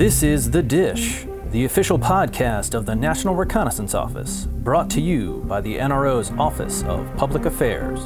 This is The Dish, the official podcast of the National Reconnaissance Office, brought to you by the NRO's Office of Public Affairs.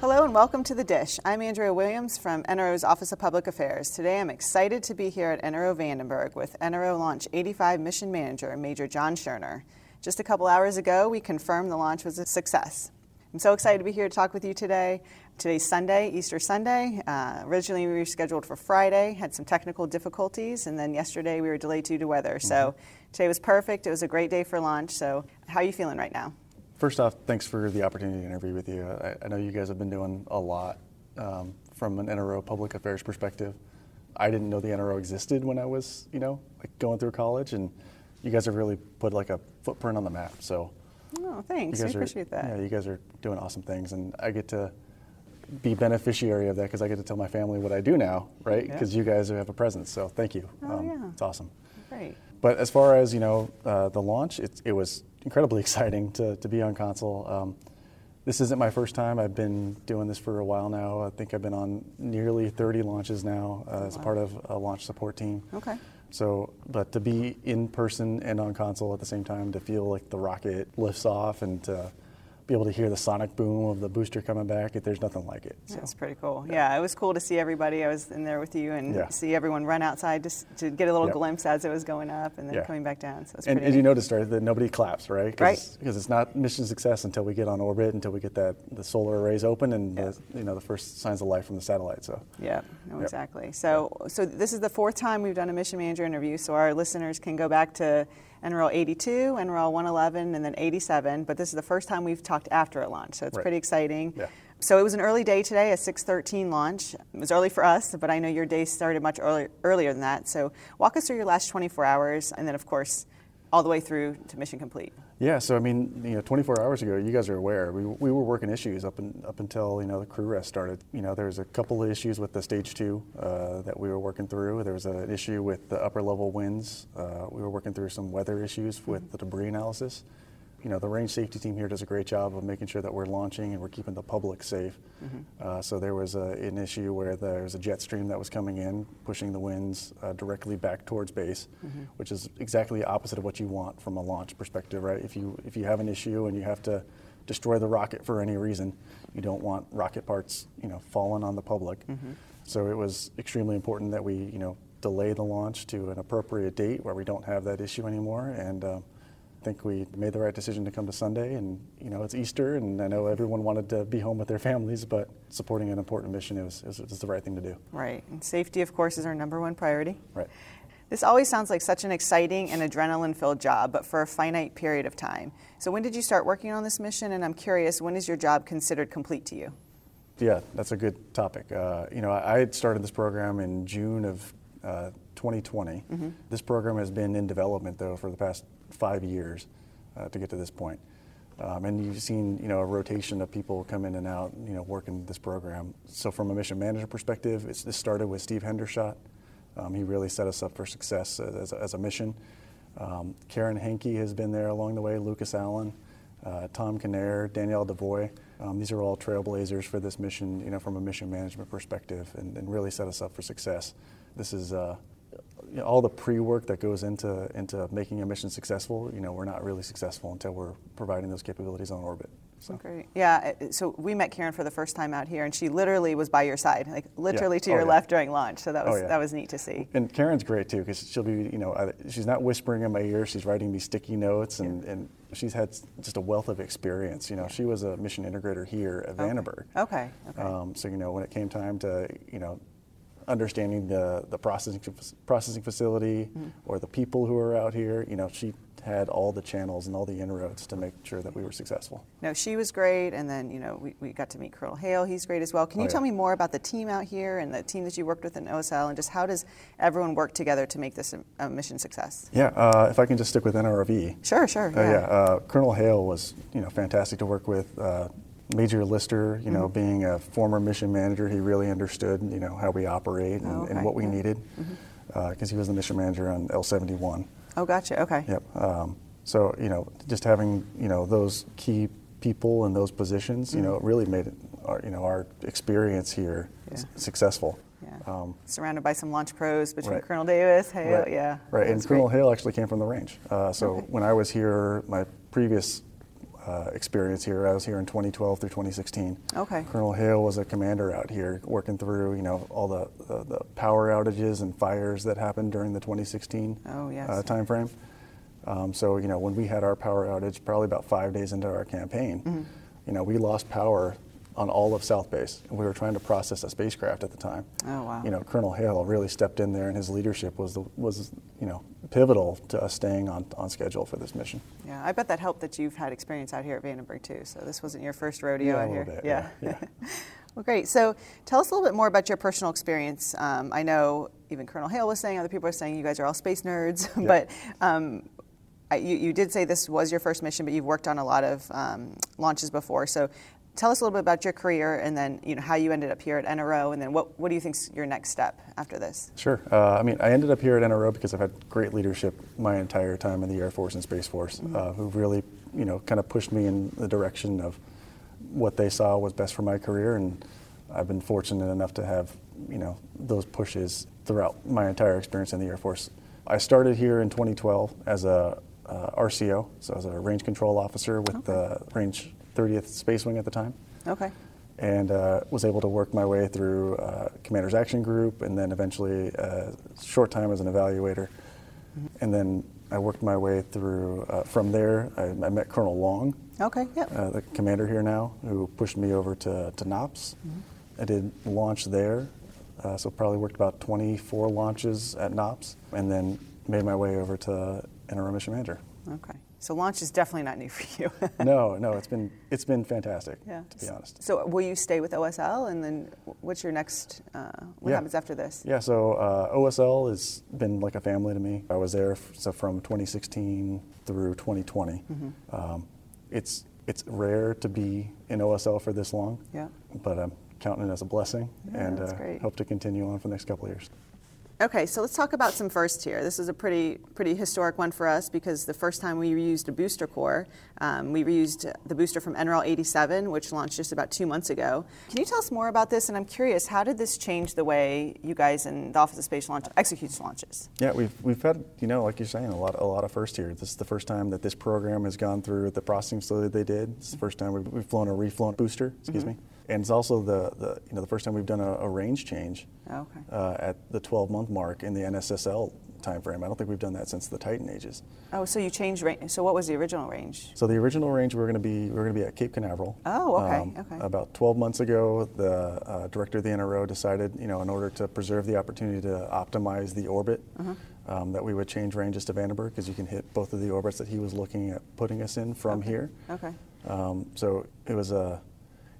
Hello and welcome to The Dish. I'm Andrea Williams from NRO's Office of Public Affairs. Today I'm excited to be here at NRO Vandenberg with NRO Launch 85 Mission Manager, Major Jon Schirner. Just a couple hours ago, we confirmed the launch was a success. I'm so excited to be here to talk with you today. Today's Sunday, Easter Sunday. Uh, originally, we were scheduled for Friday, had some technical difficulties, and then yesterday we were delayed due to weather. Mm-hmm. So today was perfect. It was a great day for launch. So, how are you feeling right now? First off, thanks for the opportunity to interview with you. I, I know you guys have been doing a lot um, from an NRO public affairs perspective. I didn't know the NRO existed when I was, you know, like going through college, and you guys have really put like a footprint on the map. So, oh, thanks. I appreciate are, that. Yeah, you guys are doing awesome things, and I get to be beneficiary of that because I get to tell my family what I do now, right? Because yeah. you guys have a presence. So thank you. Oh, um, yeah. It's awesome. Great. But as far as you know, uh, the launch, it, it, was incredibly exciting to, to be on console. Um, this isn't my first time. I've been doing this for a while now. I think I've been on nearly 30 launches now uh, as wow. part of a launch support team. Okay. So, but to be in person and on console at the same time, to feel like the rocket lifts off and to be able to hear the sonic boom of the booster coming back. If There's nothing like it. So. That's pretty cool. Yeah, it was cool to see everybody. I was in there with you and yeah. see everyone run outside just to get a little yep. glimpse as it was going up and then yeah. coming back down. So and as you noticed, right, that nobody claps, right? Cause, right. Because it's not mission success until we get on orbit, until we get that the solar arrays open and yeah. the, you know the first signs of life from the satellite. So yeah, no, yep. exactly. So so this is the fourth time we've done a mission manager interview, so our listeners can go back to NROL 82, NROL 111, and then 87. But this is the first time we've talked after a launch, so it's right. pretty exciting. Yeah. So it was an early day today, a 6:13 launch. It was early for us, but I know your day started much early, earlier than that. So walk us through your last 24 hours, and then of course, all the way through to mission complete. Yeah, so I mean, you know, 24 hours ago, you guys are aware we, we were working issues up in, up until you know the crew rest started. You know, there was a couple of issues with the stage two uh, that we were working through. There was an issue with the upper level winds. Uh, we were working through some weather issues with the debris analysis you know, the range safety team here does a great job of making sure that we're launching and we're keeping the public safe. Mm-hmm. Uh, so there was a, an issue where there was a jet stream that was coming in, pushing the winds uh, directly back towards base, mm-hmm. which is exactly the opposite of what you want from a launch perspective, right? If you if you have an issue and you have to destroy the rocket for any reason, you don't want rocket parts, you know, falling on the public. Mm-hmm. So it was extremely important that we, you know, delay the launch to an appropriate date where we don't have that issue anymore and. Um, think we made the right decision to come to Sunday, and you know it's Easter, and I know everyone wanted to be home with their families, but supporting an important mission is, is, is the right thing to do. Right, and safety, of course, is our number one priority. Right. This always sounds like such an exciting and adrenaline-filled job, but for a finite period of time. So when did you start working on this mission? And I'm curious, when is your job considered complete to you? Yeah, that's a good topic. Uh, you know, I had started this program in June of uh, 2020. Mm-hmm. This program has been in development though for the past five years uh, to get to this point. Um, and you've seen, you know, a rotation of people come in and out, you know, working this program. So from a mission manager perspective, it's, this started with Steve Hendershot. Um, he really set us up for success as a, as a mission. Um, Karen Henke has been there along the way, Lucas Allen, uh, Tom Kinnair, Danielle Devoy. Um, these are all trailblazers for this mission, you know, from a mission management perspective, and, and really set us up for success. This is uh, you know, all the pre-work that goes into into making a mission successful, you know, we're not really successful until we're providing those capabilities on orbit. So. Great. Yeah. So we met Karen for the first time out here, and she literally was by your side, like literally yeah. to your oh, yeah. left during launch. So that was oh, yeah. that was neat to see. And Karen's great too, because she'll be, you know, she's not whispering in my ear. She's writing me sticky notes, and, and she's had just a wealth of experience. You know, she was a mission integrator here at Vandenberg. Okay. okay. Um, so you know, when it came time to, you know, understanding the, the processing processing facility mm-hmm. or the people who are out here. You know, she had all the channels and all the inroads to make sure that we were successful. No, she was great, and then you know we, we got to meet Colonel Hale. He's great as well. Can you oh, tell me more about the team out here and the team that you worked with in OSL, and just how does everyone work together to make this a, a mission success? Yeah, uh, if I can just stick with NRV. Sure, sure. Uh, yeah, uh, Colonel Hale was you know fantastic to work with. Uh, Major Lister, you know, mm-hmm. being a former mission manager, he really understood, you know, how we operate and, oh, okay. and what we yeah. needed, because mm-hmm. uh, he was the mission manager on L71. Oh, gotcha. Okay. Yep. Um, so you know, just having you know those key people in those positions, mm-hmm. you know, really made it, our, you know, our experience here yeah. s- successful. Yeah. Um, Surrounded by some launch pros between Right. Colonel Davis, Hale, right. yeah. Right, and Colonel great. Hale actually came from the range. Uh, so Okay. when I was here, my previous uh, experience here, I was here in 2012 through 2016. Okay. Colonel Hale was a commander out here, working through you know all the, the, the power outages and fires that happened during the 2016 Oh, yes. uh, timeframe. Um, so you know when we had our power outage, probably about five days into our campaign, Mm-hmm. you know we lost power on all of South Base, and we were trying to process a spacecraft at the time. Oh, wow. You know Colonel Hale really stepped in there, and his leadership was the, was you know pivotal to us staying on, on schedule for this mission. Yeah, I bet that helped that you've had experience out here at Vandenberg too. So this wasn't your first rodeo Yeah, a out here. bit, yeah. yeah, well, great. So tell us a little bit more about your personal experience. Um, I know even Colonel Hale was saying, other people are saying you guys are all space nerds, but um, I, you, you did say this was your first mission, but you've worked on a lot of um, launches before. So tell us a little bit about your career and then you know how you ended up here at NRO, and then what, what do you think's your next step after this? Sure. Uh, I mean, I ended up here at NRO because I've had great leadership my entire time in the Air Force and Space Force, uh, who really, you know, kind of pushed me in the direction of what they saw was best for my career, and I've been fortunate enough to have, you know, those pushes throughout my entire experience in the Air Force. I started here in 2012 as a uh, RCO, so as a range control officer with the Range 30th Space Wing at the time Okay. and uh, was able to work my way through uh, Commander's Action Group, and then eventually a short time as an evaluator. And then I worked my way through. Uh, from there, I, I met Colonel Long, Okay. Yep. uh, the commander here now, who pushed me over to, to NOPS. I did launch there, uh, so probably worked about 24 launches at NOPS, and then made my way over to NRO Mission Manager. Okay. So launch is definitely not new for you. no, no, it's been it's been fantastic, Yeah. to be honest. So will you stay with OSL, and then what's your next? Uh, what Yeah. happens after this? Yeah, so uh, OSL has been like a family to me. I was there f- so from 2016 through 2020. Um, it's it's rare to be in OSL for this long, Yeah. but I'm counting it as a blessing, Yeah, and uh, hope to continue on for the next couple of years. Okay, so let's talk about some firsts here. This is a pretty pretty historic one for us because the first time we reused a booster core, um, we reused the booster from NROL 87, which launched just about two months ago. Can you tell us more about this? And I'm curious, how did this change the way you guys in the Office of Space Launch executes launches? Yeah, we've we've had you know like you're saying a lot a lot of firsts here. This is the first time that this program has gone through the processing facility they did. It's the first time we've, we've flown a reflown booster. Excuse me. And it's also the, the you know the first time we've done a, a range change Okay. uh, at the 12 month mark in the NSSL timeframe. I don't think we've done that since the Titan ages. Oh, so you changed range. So what was the original range? So the original range we were going to be we were going to be at Cape Canaveral. Um, Oh, okay, okay. About 12 months ago, the uh, director of the NRO decided, you know, in order to preserve the opportunity to optimize the orbit, Uh-huh. um, that we would change ranges to Vandenberg because you can hit both of the orbits that he was looking at putting us in from here. Okay. Um, so it was a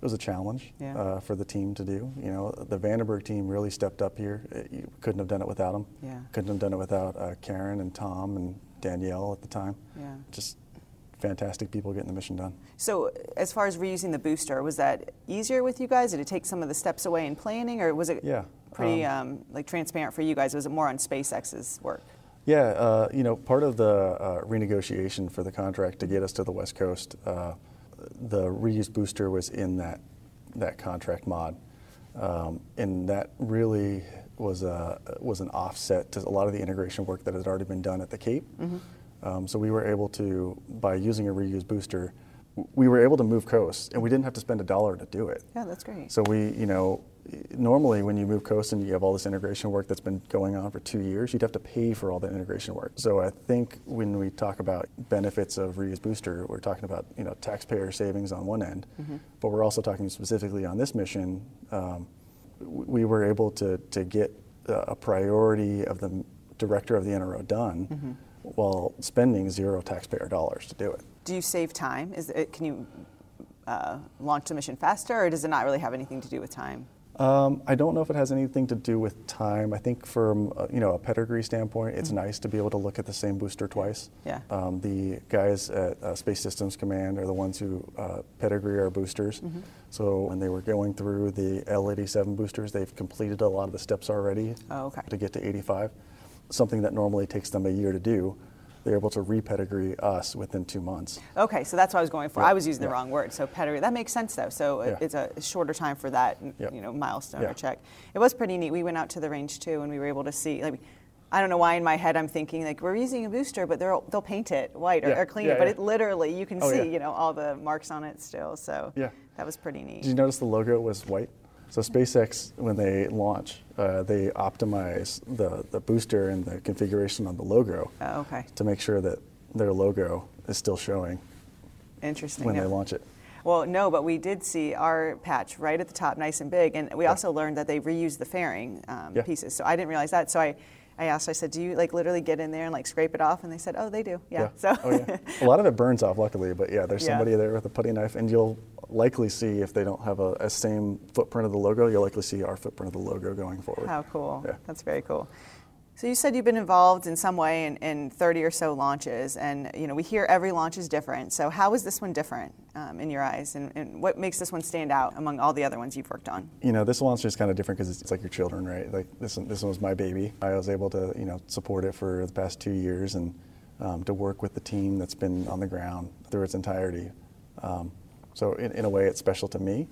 it was a challenge Yeah. uh, for the team to do. You know, the Vandenberg team really stepped up here. It- you couldn't have done it without them. Yeah. Couldn't have done it without uh, Karen and Tom and Danielle at the time. Yeah. Just fantastic people getting the mission done. So, as far as reusing the booster, was that easier with you guys? Did it take some of the steps away in planning, or was it Yeah, pretty um, like transparent for you guys? Was it more on SpaceX's work? Yeah, uh, you know, part of the uh, renegotiation for the contract to get us to the West Coast, uh, the reuse booster was in that that contract mod, um, and that really was a was an offset to a lot of the integration work that had already been done at the Cape. Um, so we were able to, by using a reuse booster, we were able to move coasts, and we didn't have to spend a dollar to do it. Yeah, that's great. So we, you know, normally when you move coast and you have all this integration work that's been going on for two years, you'd have to pay for all that integration work. So I think when we talk about benefits of reuse booster, we're talking about you know taxpayer savings on one end, mm-hmm. but we're also talking specifically on this mission. Um, we were able to to get a a priority of the director of the NRO done. Mm-hmm. While spending zero taxpayer dollars to do it. Do you save time? Is it, can you uh, launch the mission faster, or does it not really have anything to do with time? Um, I don't know if it has anything to do with time. I think from uh, you know a pedigree standpoint, it's nice to be able to look at the same booster twice. Yeah. Um, the guys at uh, Space Systems Command are the ones who uh, pedigree our boosters. So when they were going through the L87 boosters, they've completed a lot of the steps already Oh, okay. to get to 85. Something that normally takes them a year to do. They're able to re-pedigree us within two months. Okay, so that's what I was going for. Yeah, I was using the wrong word. So pedigree, that makes sense though. So Yeah. it's a shorter time for that, Yep. you know, milestone Yeah. or check. It was pretty neat. We went out to the range too, and we were able to see. Like, I don't know why in my head I'm thinking like we're using a booster, but they'll they'll paint it white or, Yeah, or clean it. But it literally you can Oh, see, you know, all the marks on it still. So Yeah. that was pretty neat. Did you notice the logo was white? So SpaceX, when they launch, uh, they optimize the, the booster and the configuration on the logo Oh, okay, to make sure that their logo is still showing interesting. when Yeah. they launch it. Well, no, but we did see our patch right at the top, nice and big, and we Yeah. also learned that they reuse the fairing um, Yeah. pieces. So I didn't realize that. So I, I asked, I said, "Do you like literally get in there and like scrape it off?" And they said, "Oh, they do. Yeah." So Oh, yeah. A lot of it burns off, luckily, but yeah, there's Yeah. somebody there with a putty knife, and you'll likely see if they don't have a, a same footprint of the logo, you'll likely see our footprint of the logo going forward. how cool. Yeah. That's very cool. So you said you've been involved in some way in, in 30 or so launches, and you know we hear every launch is different. So how is this one different um, in your eyes, and, and what makes this one stand out among all the other ones you've worked on? you know, this launch is kind of different because it's, it's like your children, right? Like this, one- this one was my baby. I was able to, you know, support it for the past two years and um, to work with the team that's been on the ground through its entirety. Um, so in, in a way, it's special to me.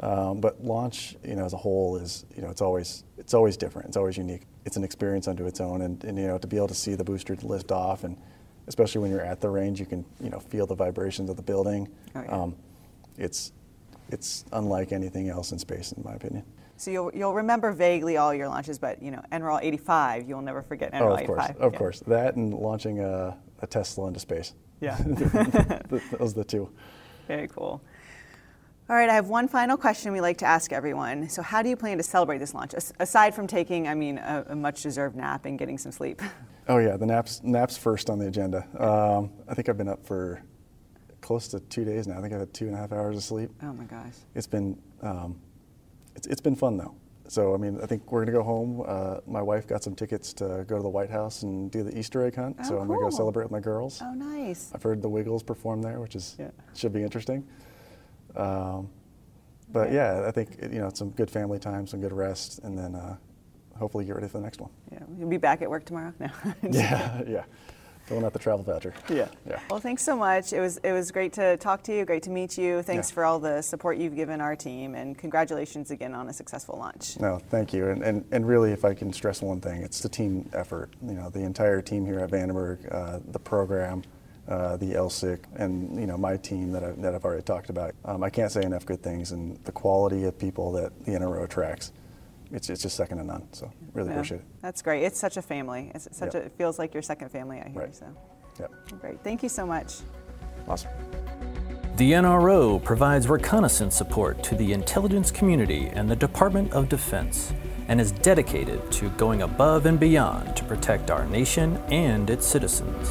Um, but launch, you know, as a whole is, you know, it's always it's always different. It's always unique. It's an experience unto its own, and, and you know, to be able to see the booster lift off, and especially when you're at the range, you can, you know, feel the vibrations of the building. Oh, yeah. um, it's it's unlike anything else in space, in my opinion. So you'll, you'll remember vaguely all your launches, but you know, NROL 85, you'll never forget NROL Oh, of 85. course, of Yeah. course. That and launching a, a Tesla into space. Yeah. Those are the two. Very cool. All right, I have one final question we like to ask everyone. So, how do you plan to celebrate this launch? As- aside from taking, I mean, a, a much-deserved nap and getting some sleep. Oh yeah, the naps naps first on the agenda. Um, I think I've been up for close to two days now. I think I've had two and a half hours of sleep. Oh my gosh. It's been um, it's, it's been fun though. So I mean, I think we're gonna go home. Uh, my wife got some tickets to go to the White House and do the Easter egg hunt. Oh, so I'm gonna go celebrate with my girls. Oh, nice. I've heard the Wiggles perform there, which is Yeah. should be interesting. Um, but yeah, I think you know some good family time, some good rest, and then uh, hopefully get ready for the next one. Yeah, you'll be back at work tomorrow. No. Yeah, yeah. Filling out the travel voucher. Yeah. Yeah. Well, thanks so much. It was it was great to talk to you. Great to meet you. Thanks Yeah. for all the support you've given our team, and congratulations again on a successful launch. No, thank you. And, and, and really, if I can stress one thing, it's the team effort. You know, the entire team here at Vandenberg, uh, the program, uh, the LSIC, and you know my team that, I, that I've already talked about. Um, I can't say enough good things, and the quality of people that the NRO attracts, it's, it's just second to none. So really Yeah, appreciate it. That's great. It's such a family. It's such Yeah. a, it feels like your second family out here. Right. So Yep. great. Thank you so much. Awesome. The NRO provides reconnaissance support to the intelligence community and the Department of Defense and is dedicated to going above and beyond to protect our nation and its citizens.